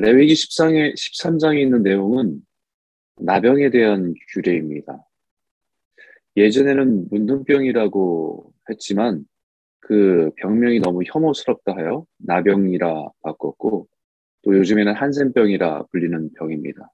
레위기 13에, 13장에 있는 내용은 나병에 대한 규례입니다. 예전에는 문둥병이라고 했지만 그 병명이 너무 혐오스럽다 하여 나병이라 바꿨고 또 요즘에는 한센병이라 불리는 병입니다.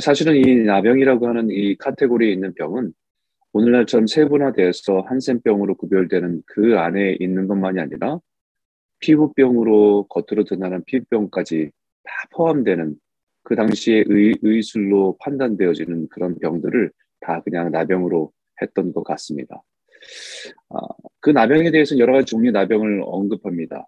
사실은 이 나병이라고 하는 이 카테고리에 있는 병은 오늘날처럼 세분화되어서 한센병으로 구별되는 그 안에 있는 것만이 아니라 피부병으로 겉으로 드러나는 피부병까지 다 포함되는 그 당시에 의, 의술로 판단되어지는 그런 병들을 다 그냥 나병으로 했던 것 같습니다. 아, 그 나병에 대해서는 여러 가지 종류의 나병을 언급합니다.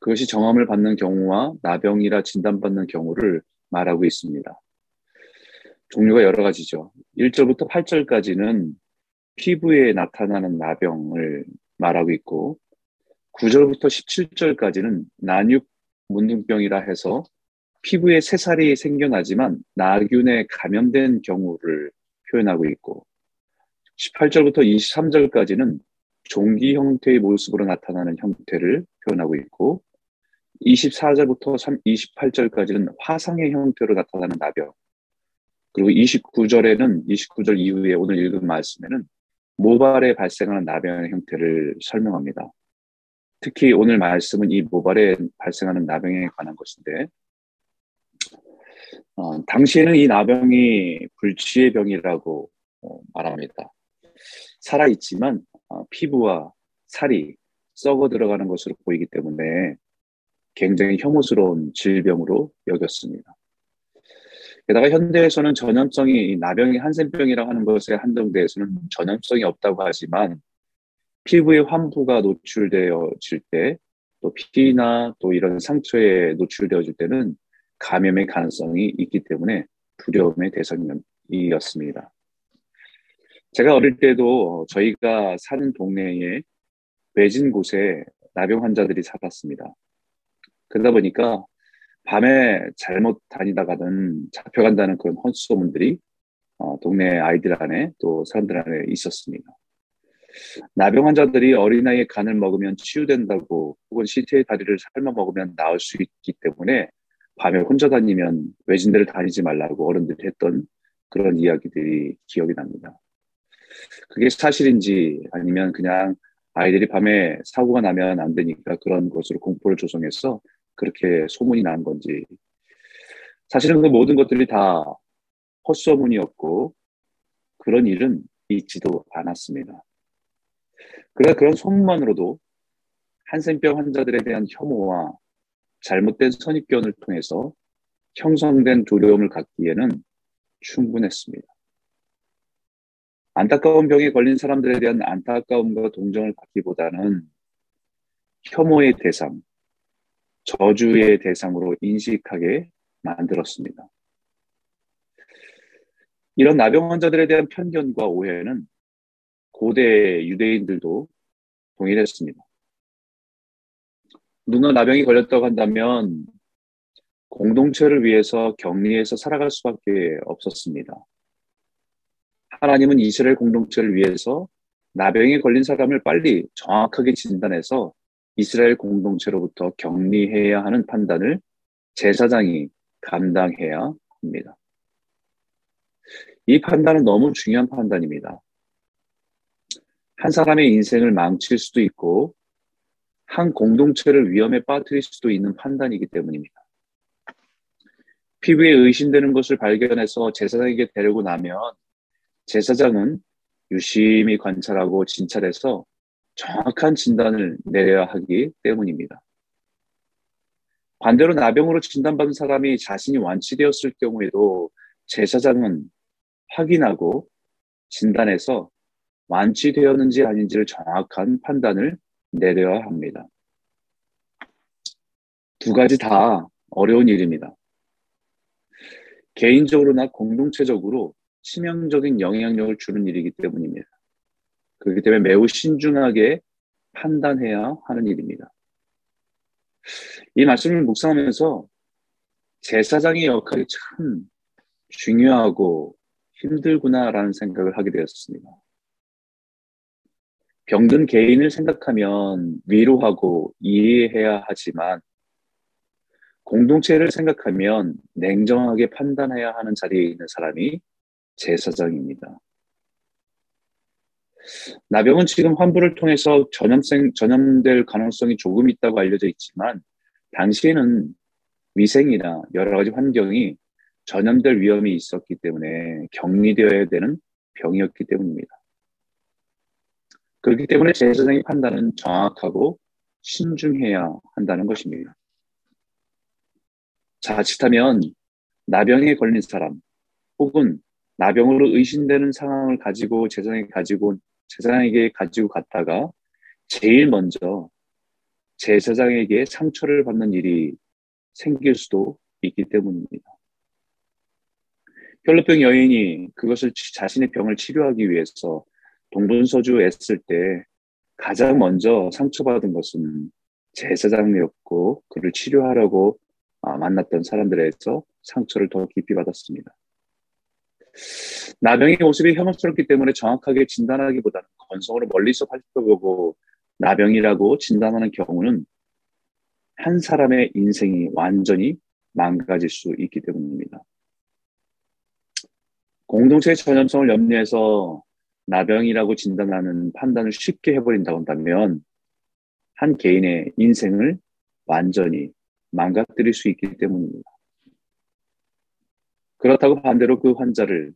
그것이 정함을 받는 경우와 나병이라 진단받는 경우를 말하고 있습니다. 종류가 여러 가지죠. 1절부터 8절까지는 피부에 나타나는 나병을 말하고 있고 9절부터 17절까지는 난육 문둥병이라 해서 피부에 새살이 생겨나지만 나균에 감염된 경우를 표현하고 있고 18절부터 23절까지는 종기 형태의 모습으로 나타나는 형태를 표현하고 있고 24절부터 28절까지는 화상의 형태로 나타나는 나병 그리고 29절에는 29절 이후에 오늘 읽은 말씀에는 모발에 발생하는 나병의 형태를 설명합니다. 특히 오늘 말씀은 이 모발에 발생하는 나병에 관한 것인데 어, 당시에는 이 나병이 불치의 병이라고 어, 말합니다. 살아있지만 어, 피부와 살이 썩어 들어가는 것으로 보이기 때문에 굉장히 혐오스러운 질병으로 여겼습니다. 게다가 현대에서는 전염성이 나병이 한센병이라고 하는 것에 한정돼서는 전염성이 없다고 하지만 피부의 환부가 노출되어질 때, 또 피나 또 이런 상처에 노출되어질 때는 감염의 가능성이 있기 때문에 두려움의 대상이었습니다. 제가 어릴 때도 저희가 사는 동네에 외진 곳에 나병 환자들이 살았습니다. 그러다 보니까 밤에 잘못 다니다가는 잡혀간다는 그런 헛소문들이 어, 동네 아이들 안에 또 사람들 안에 있었습니다. 나병 환자들이 어린아이의 간을 먹으면 치유된다고 혹은 시체의 다리를 삶아 먹으면 나을 수 있기 때문에 밤에 혼자 다니면 외진 데를 다니지 말라고 어른들이 했던 그런 이야기들이 기억이 납니다. 그게 사실인지 아니면 그냥 아이들이 밤에 사고가 나면 안 되니까 그런 것으로 공포를 조성해서 그렇게 소문이 난 건지 사실은 그 모든 것들이 다 헛소문이었고 그런 일은 있지도 않았습니다. 그러나 그런 소문만으로도 한센병 환자들에 대한 혐오와 잘못된 선입견을 통해서 형성된 두려움을 갖기에는 충분했습니다. 안타까운 병에 걸린 사람들에 대한 안타까움과 동정을 갖기보다는 혐오의 대상, 저주의 대상으로 인식하게 만들었습니다. 이런 나병 환자들에 대한 편견과 오해는 고대 유대인들도 동일했습니다. 누가 나병이 걸렸다고 한다면 공동체를 위해서 격리해서 살아갈 수밖에 없었습니다. 하나님은 이스라엘 공동체를 위해서 나병에 걸린 사람을 빨리 정확하게 진단해서 이스라엘 공동체로부터 격리해야 하는 판단을 제사장이 감당해야 합니다. 이 판단은 너무 중요한 판단입니다. 한 사람의 인생을 망칠 수도 있고 한 공동체를 위험에 빠뜨릴 수도 있는 판단이기 때문입니다. 피부에 의심되는 것을 발견해서 제사장에게 데리고 나면 제사장은 유심히 관찰하고 진찰해서 정확한 진단을 내려야 하기 때문입니다. 반대로 나병으로 진단받은 사람이 자신이 완치되었을 경우에도 제사장은 확인하고 진단해서 완치되었는지 아닌지를 정확한 판단을 내려야 합니다. 두 가지 다 어려운 일입니다. 개인적으로나 공동체적으로 치명적인 영향력을 주는 일이기 때문입니다. 그렇기 때문에 매우 신중하게 판단해야 하는 일입니다. 이 말씀을 묵상하면서 제사장의 역할이 참 중요하고 힘들구나라는 생각을 하게 되었습니다. 병든 개인을 생각하면 위로하고 이해해야 하지만 공동체를 생각하면 냉정하게 판단해야 하는 자리에 있는 사람이 제사장입니다. 나병은 지금 환부를 통해서 전염생, 전염될 가능성이 조금 있다고 알려져 있지만 당시에는 위생이나 여러 가지 환경이 전염될 위험이 있었기 때문에 격리되어야 되는 병이었기 때문입니다. 그렇기 때문에 제사장의 판단은 정확하고 신중해야 한다는 것입니다. 자칫하면 나병에 걸린 사람 혹은 나병으로 의심되는 상황을 가지고 제사장에 가지고 제사장에게 가지고 갔다가 제일 먼저 제사장에게 상처를 받는 일이 생길 수도 있기 때문입니다. 혈루병 여인이 그것을 자신의 병을 치료하기 위해서 동분서주 애쓸 때 가장 먼저 상처받은 것은 제사장이었고 그를 치료하려고 아, 만났던 사람들에서 상처를 더 깊이 받았습니다. 나병의 모습이 혐오스럽기 때문에 정확하게 진단하기보다는 건성으로 멀리서 살펴보고 나병이라고 진단하는 경우는 한 사람의 인생이 완전히 망가질 수 있기 때문입니다. 공동체의 전염성을 염려해서 나병이라고 진단하는 판단을 쉽게 해버린다고 한다면 한 개인의 인생을 완전히 망가뜨릴 수 있기 때문입니다. 그렇다고 반대로 그 환자를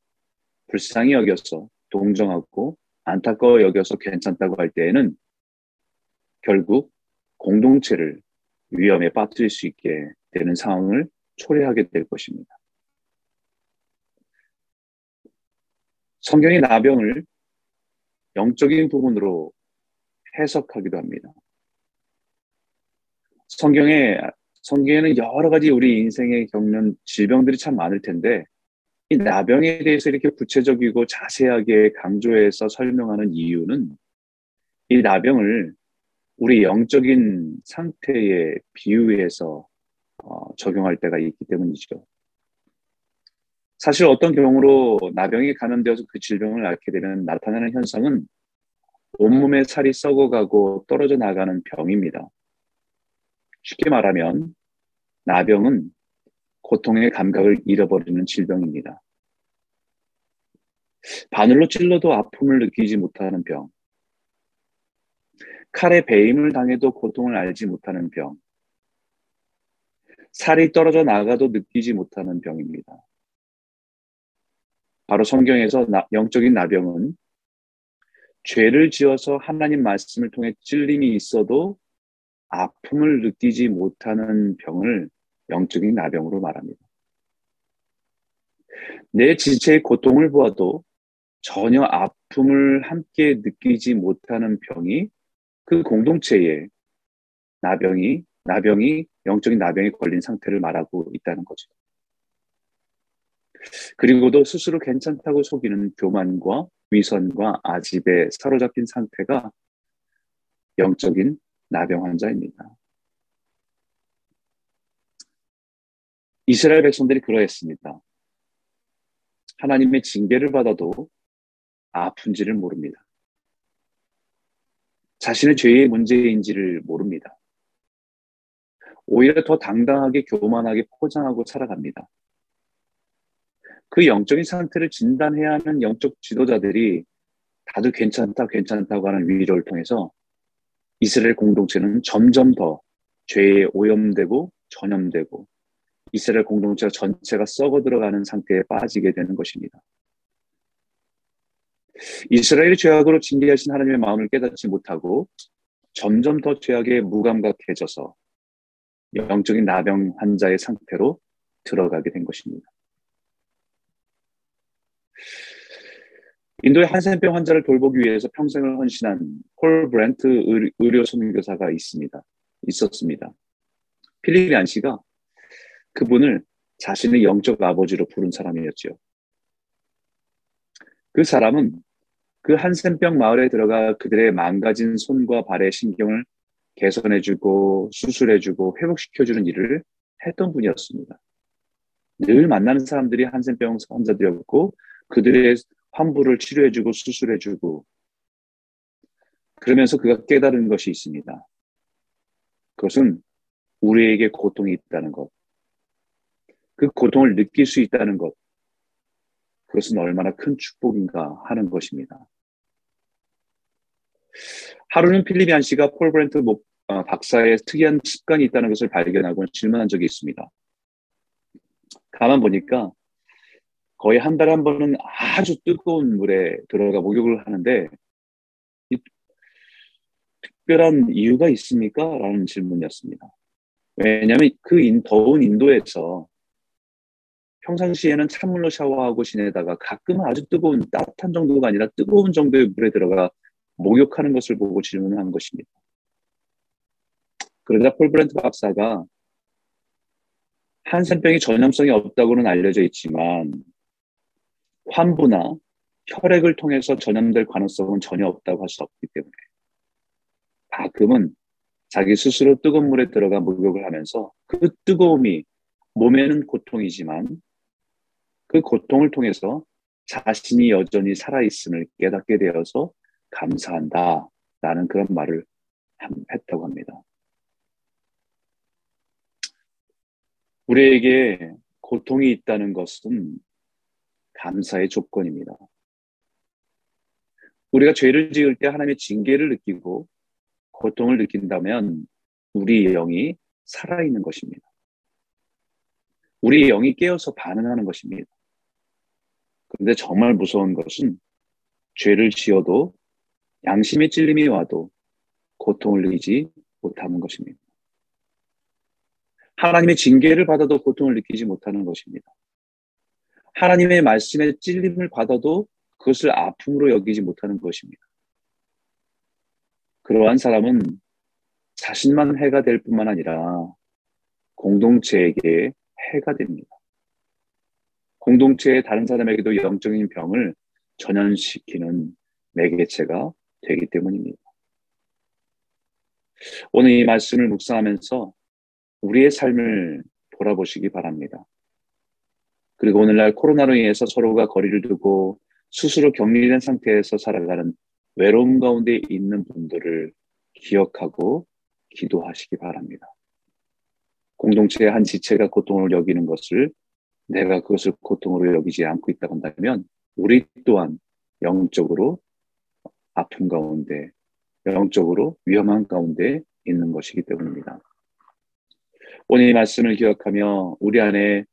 불쌍히 여겨서 동정하고 안타까워 여겨서 괜찮다고 할 때에는 결국 공동체를 위험에 빠뜨릴 수 있게 되는 상황을 초래하게 될 것입니다. 성경이 나병을 영적인 부분으로 해석하기도 합니다. 성경에 성경에는 여러 가지 우리 인생에 겪는 질병들이 참 많을 텐데 이 나병에 대해서 이렇게 구체적이고 자세하게 강조해서 설명하는 이유는 이 나병을 우리 영적인 상태에 비유해서 어, 적용할 때가 있기 때문이죠. 사실 어떤 경우로 나병이 감염되어서 그 질병을 앓게 되면 나타나는 현상은 온몸에 살이 썩어가고 떨어져 나가는 병입니다. 쉽게 말하면 나병은 고통의 감각을 잃어버리는 질병입니다. 바늘로 찔러도 아픔을 느끼지 못하는 병. 칼에 배임을 당해도 고통을 알지 못하는 병. 살이 떨어져 나가도 느끼지 못하는 병입니다. 바로 성경에서 나, 영적인 나병은 죄를 지어서 하나님 말씀을 통해 찔림이 있어도 아픔을 느끼지 못하는 병을 영적인 나병으로 말합니다. 내 지체의 고통을 보아도 전혀 아픔을 함께 느끼지 못하는 병이 그 공동체에 나병이 나병이 영적인 나병에 걸린 상태를 말하고 있다는 거죠. 그리고도 스스로 괜찮다고 속이는 교만과 위선과 아집에 사로잡힌 상태가 영적인 나병 환자입니다. 이스라엘 백성들이 그러했습니다. 하나님의 징계를 받아도 아픈지를 모릅니다. 자신의 죄의 문제인지를 모릅니다. 오히려 더 당당하게 교만하게 포장하고 살아갑니다. 그 영적인 상태를 진단해야 하는 영적 지도자들이 다들 괜찮다, 괜찮다고 하는 위로를 통해서 이스라엘 공동체는 점점 더 죄에 오염되고 전염되고 이스라엘 공동체 전체가 썩어 들어가는 상태에 빠지게 되는 것입니다. 이스라엘이 죄악으로 징계하신 하나님의 마음을 깨닫지 못하고 점점 더 죄악에 무감각해져서 영적인 나병 환자의 상태로 들어가게 된 것입니다. 인도의 한센병 환자를 돌보기 위해서 평생을 헌신한 폴 브렌트 의료 선교사가 있습니다. 있었습니다. 필리안 씨가 그분을 자신의 영적 아버지로 부른 사람이었죠. 그 사람은 그 한센병 마을에 들어가 그들의 망가진 손과 발의 신경을 개선해주고 수술해주고 회복시켜주는 일을 했던 분이었습니다. 늘 만나는 사람들이 한센병 환자들이었고 그들의 환부를 치료해주고 수술해주고 그러면서 그가 깨달은 것이 있습니다. 그것은 우리에게 고통이 있다는 것, 그 고통을 느낄 수 있다는 것, 그것은 얼마나 큰 축복인가 하는 것입니다. 하루는 필리비안 씨가 폴 브렌트 어, 박사의 특이한 습관이 있다는 것을 발견하고 질문한 적이 있습니다. 가만 보니까 거의 한 달에 한 번은 아주 뜨거운 물에 들어가 목욕을 하는데 특별한 이유가 있습니까? 라는 질문이었습니다. 왜냐하면 그 인, 더운 인도에서 평상시에는 찬물로 샤워하고 지내다가 가끔은 아주 뜨거운 따뜻한 정도가 아니라 뜨거운 정도의 물에 들어가 목욕하는 것을 보고 질문한 것입니다. 그러자 폴 브렌트 박사가 한센병이 전염성이 없다고는 알려져 있지만 환부나 혈액을 통해서 전염될 가능성은 전혀 없다고 할 수 없기 때문에 가끔은 자기 스스로 뜨거운 물에 들어가 목욕을 하면서 그 뜨거움이 몸에는 고통이지만 그 고통을 통해서 자신이 여전히 살아있음을 깨닫게 되어서 감사한다. 라는 그런 말을 했다고 합니다. 우리에게 고통이 있다는 것은 감사의 조건입니다. 우리가 죄를 지을 때 하나님의 징계를 느끼고 고통을 느낀다면 우리 영이 살아있는 것입니다. 우리 영이 깨어서 반응하는 것입니다. 그런데 정말 무서운 것은 죄를 지어도 양심의 찔림이 와도 고통을 느끼지 못하는 것입니다. 하나님의 징계를 받아도 고통을 느끼지 못하는 것입니다. 하나님의 말씀에 찔림을 받아도 그것을 아픔으로 여기지 못하는 것입니다. 그러한 사람은 자신만 해가 될 뿐만 아니라 공동체에게 해가 됩니다. 공동체의 다른 사람에게도 영적인 병을 전염시키는 매개체가 되기 때문입니다. 오늘 이 말씀을 묵상하면서 우리의 삶을 돌아보시기 바랍니다. 그리고 오늘날 코로나로 인해서 서로가 거리를 두고 스스로 격리된 상태에서 살아가는 외로움 가운데 있는 분들을 기억하고 기도하시기 바랍니다. 공동체의 한 지체가 고통을 여기는 것을 내가 그것을 고통으로 여기지 않고 있다고 한다면 우리 또한 영적으로 아픔 가운데, 영적으로 위험한 가운데 있는 것이기 때문입니다. 오늘 이 말씀을 기억하며 우리 안에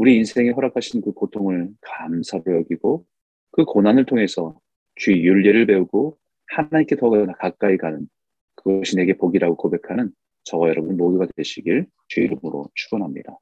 우리 인생에 허락하신 그 고통을 감사로 여기고 그 고난을 통해서 주의 윤리를 배우고 하나님께 더 가까이 가는 그것이 내게 복이라고 고백하는 저와 여러분 모두가 되시길 주의 이름으로 축원합니다.